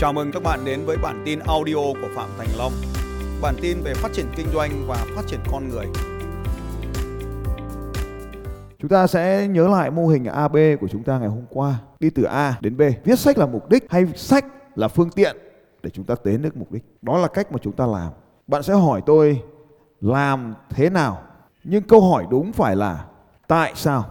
Chào mừng các bạn đến với bản tin audio của Phạm Thành Long. Bản tin về phát triển kinh doanh và phát triển con người. Chúng ta sẽ nhớ lại mô hình AB của chúng ta ngày hôm qua. Đi từ A đến B. Viết sách là mục đích hay sách là phương tiện để chúng ta đến được mục đích. Đó là cách mà chúng ta làm. Bạn sẽ hỏi tôi, làm thế nào? Nhưng câu hỏi đúng phải là tại sao?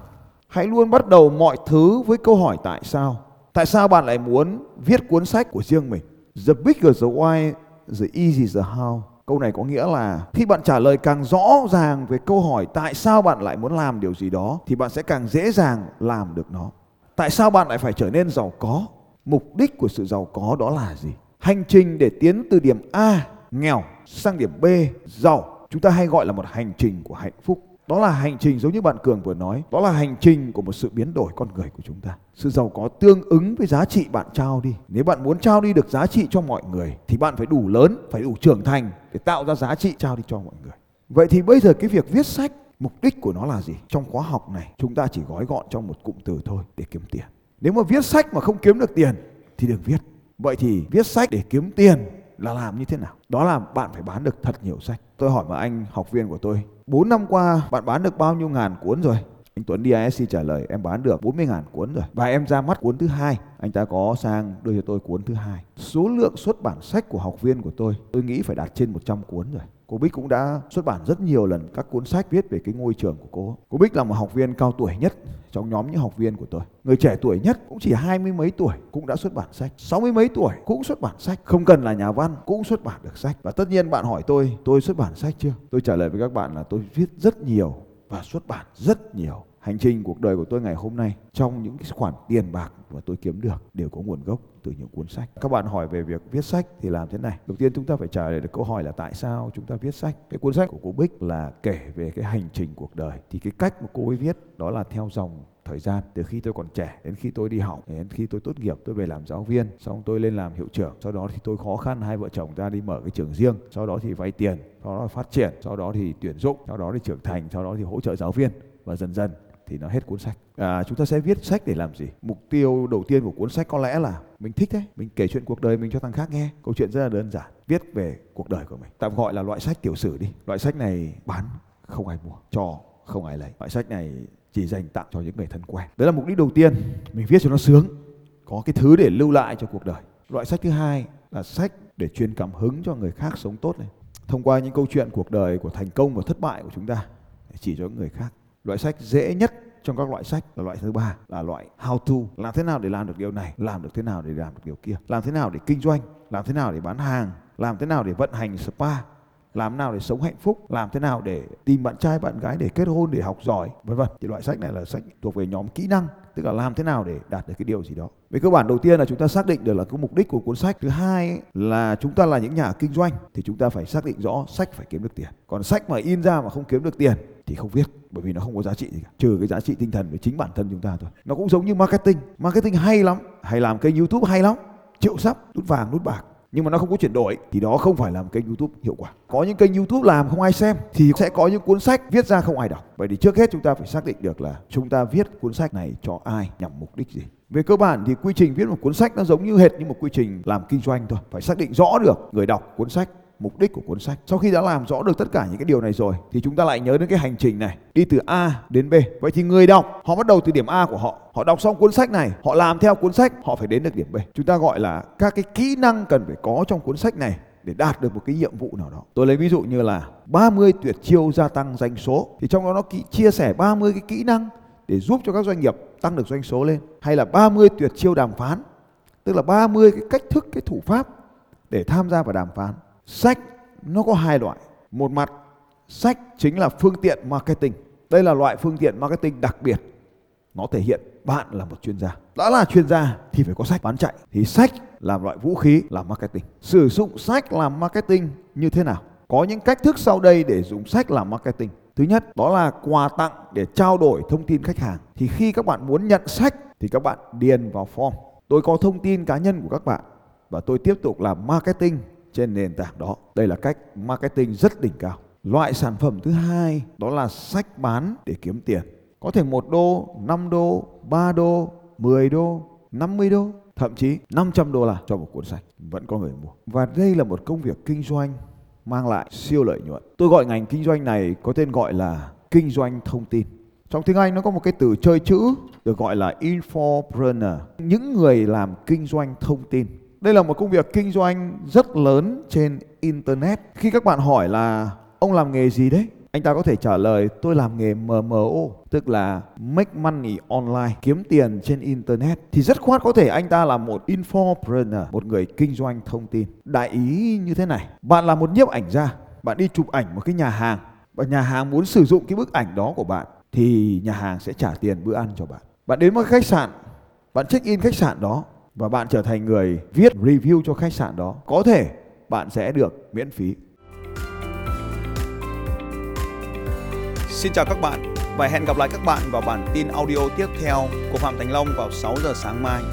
Hãy luôn bắt đầu mọi thứ với câu hỏi tại sao. Tại sao bạn lại muốn viết cuốn sách của riêng mình? The bigger the why, the easy the how. Câu này có nghĩa là khi bạn trả lời càng rõ ràng về câu hỏi tại sao bạn lại muốn làm điều gì đó thì bạn sẽ càng dễ dàng làm được nó. Tại sao bạn lại phải trở nên giàu có? Mục đích của sự giàu có đó là gì? Hành trình để tiến từ điểm A nghèo sang điểm B giàu chúng ta hay gọi là một hành trình của hạnh phúc đó là hành trình giống như bạn Cường vừa nói, đó là hành trình của một sự biến đổi con người của chúng ta. Sự giàu có tương ứng với giá trị bạn trao đi. Nếu bạn muốn trao đi được giá trị cho mọi người thì bạn phải đủ lớn, phải đủ trưởng thành để tạo ra giá trị trao đi cho mọi người. Vậy thì bây giờ cái việc viết sách mục đích của nó là gì? Trong khóa học này chúng ta chỉ gói gọn trong một cụm từ thôi để kiếm tiền. Nếu mà viết sách mà không kiếm được tiền thì đừng viết. Vậy thì viết sách để kiếm tiền là làm như thế nào? Đó là bạn phải bán được thật nhiều sách. Tôi hỏi mà anh học viên của tôi, 4 năm qua bạn bán được bao nhiêu ngàn cuốn rồi? Anh Tuấn DISC trả lời em bán được 40 ngàn cuốn rồi. Và em ra mắt cuốn thứ hai. Anh ta có sang đưa cho tôi cuốn thứ hai. Số lượng xuất bản sách của học viên của tôi, tôi nghĩ phải đạt trên 100 cuốn rồi. Cô Bích cũng đã xuất bản rất nhiều lần các cuốn sách viết về cái ngôi trường của cô. Cô Bích là một học viên cao tuổi nhất trong nhóm những học viên của tôi. Người trẻ tuổi nhất cũng chỉ hai mươi mấy tuổi cũng đã xuất bản sách. Sáu mươi mấy tuổi cũng xuất bản sách. Không cần là nhà văn cũng xuất bản được sách. Và tất nhiên bạn hỏi tôi, tôi xuất bản sách chưa? Tôi trả lời với các bạn là tôi viết rất nhiều và xuất bản rất nhiều hành trình cuộc đời của tôi ngày hôm nay trong những cái khoản tiền bạc mà tôi kiếm được đều có nguồn gốc từ những cuốn sách. Các bạn hỏi về việc viết sách thì làm thế này. Đầu tiên chúng ta phải trả lời được câu hỏi là tại sao chúng ta viết sách. Cái cuốn sách của cô Bích là kể về cái hành trình cuộc đời. Thì cái cách mà cô ấy viết đó là theo dòng thời gian, từ khi tôi còn trẻ đến khi tôi đi học, đến khi tôi tốt nghiệp, tôi về làm giáo viên, xong tôi lên làm hiệu trưởng sau đó thì tôi khó khăn, hai vợ chồng ra đi mở cái trường riêng, sau đó thì vay tiền, sau đó phát triển, sau đó thì tuyển dụng, sau đó thì trưởng thành, sau đó thì hỗ trợ giáo viên và dần dần thì nó hết cuốn sách. À, chúng ta sẽ viết sách để làm gì? Mục tiêu đầu tiên của cuốn sách có lẽ là mình thích đấy, mình kể chuyện cuộc đời mình cho thằng khác nghe. Câu chuyện rất là đơn giản, viết về cuộc đời của mình. Tạm gọi là loại sách tiểu sử đi. Loại sách này bán không ai mua, cho không ai lấy. Loại sách này chỉ dành tặng cho những người thân quen. Đấy là mục đích đầu tiên, mình viết cho nó sướng, có cái thứ để lưu lại cho cuộc đời. Loại sách thứ hai là sách để truyền cảm hứng cho người khác sống tốt này. Thông qua những câu chuyện cuộc đời của thành công và thất bại của chúng ta để chỉ cho người khác Loại sách dễ nhất trong các loại sách là loại thứ ba, là loại how to. Làm thế nào để làm được điều này? Làm được thế nào để làm được điều kia? Làm thế nào để kinh doanh? Làm thế nào để bán hàng? Làm thế nào để vận hành spa? Làm thế nào để sống hạnh phúc? Làm thế nào để tìm bạn trai, bạn gái để kết hôn, để học giỏi? Vân vân. Thì loại sách này là sách thuộc về nhóm kỹ năng, tức là làm thế nào để đạt được cái điều gì đó. Về cơ bản đầu tiên là chúng ta xác định được là cái mục đích của cuốn sách. Thứ hai là chúng ta là những nhà kinh doanh, thì chúng ta phải xác định rõ sách phải kiếm được tiền. Còn sách mà in ra mà không kiếm được tiền thì không viết, bởi vì nó không có giá trị gì cả trừ cái giá trị tinh thần về chính bản thân chúng ta thôi nó cũng giống như marketing marketing hay lắm hay làm kênh youtube hay lắm triệu sắp, nút vàng, nút bạc nhưng mà nó không có chuyển đổi, thì đó không phải là một kênh YouTube hiệu quả. Có những kênh YouTube làm không ai xem, thì sẽ có những cuốn sách viết ra không ai đọc. Vậy thì trước hết chúng ta phải xác định được là chúng ta viết cuốn sách này cho ai, nhằm mục đích gì. Về cơ bản thì quy trình viết một cuốn sách nó giống như hệt như một quy trình làm kinh doanh thôi. Phải xác định rõ được người đọc cuốn sách mục đích của cuốn sách. Sau khi đã làm rõ được tất cả những cái điều này rồi thì chúng ta lại nhớ đến cái hành trình này, đi từ A đến B. Vậy thì người đọc họ bắt đầu từ điểm A của họ, họ đọc xong cuốn sách này, họ làm theo cuốn sách, họ phải đến được điểm B. Chúng ta gọi là các cái kỹ năng cần phải có trong cuốn sách này để đạt được một cái nhiệm vụ nào đó. Tôi lấy ví dụ như là 30 tuyệt chiêu gia tăng doanh số thì trong đó nó chia sẻ 30 cái kỹ năng để giúp cho các doanh nghiệp tăng được doanh số lên hay là 30 tuyệt chiêu đàm phán tức là 30 cái cách thức cái thủ pháp để tham gia vào đàm phán Sách nó có hai loại. Một mặt, sách chính là phương tiện marketing. Đây là loại phương tiện marketing đặc biệt. Nó thể hiện bạn là một chuyên gia. Đã là chuyên gia thì phải có sách bán chạy. Thì sách là loại vũ khí làm marketing. Sử dụng sách làm marketing như thế nào? Có những cách thức sau đây để dùng sách làm marketing. Thứ nhất, đó là quà tặng để trao đổi thông tin khách hàng. Thì khi các bạn muốn nhận sách thì các bạn điền vào form. Tôi có thông tin cá nhân của các bạn và tôi tiếp tục làm marketing trên nền tảng đó. Đây là cách marketing rất đỉnh cao. Loại sản phẩm thứ hai đó là sách bán để kiếm tiền. Có thể 1 đô, 5 đô, 3 đô, 10 đô, 50 đô. thậm chí 500 đô la cho một cuốn sách vẫn có người mua. Và đây là một công việc kinh doanh mang lại siêu lợi nhuận. Tôi gọi ngành kinh doanh này có tên gọi là kinh doanh thông tin. Trong tiếng Anh nó có một cái từ chơi chữ được gọi là infopreneur, những người làm kinh doanh thông tin. Đây là một công việc kinh doanh rất lớn trên internet. Khi các bạn hỏi là ông làm nghề gì đấy? Anh ta có thể trả lời tôi làm nghề MMO, tức là make money online, kiếm tiền trên internet. Thì rất khoát có thể anh ta là một infopreneur, một người kinh doanh thông tin. Đại ý như thế này, bạn là một nhiếp ảnh gia, bạn đi chụp ảnh một cái nhà hàng và nhà hàng muốn sử dụng cái bức ảnh đó của bạn thì nhà hàng sẽ trả tiền bữa ăn cho bạn. Bạn đến một khách sạn, bạn check in khách sạn đó và bạn trở thành người viết review cho khách sạn đó. Có thể bạn sẽ được miễn phí. Xin chào các bạn và hẹn gặp lại các bạn vào bản tin audio tiếp theo của Phạm Thành Long vào 6 giờ sáng mai.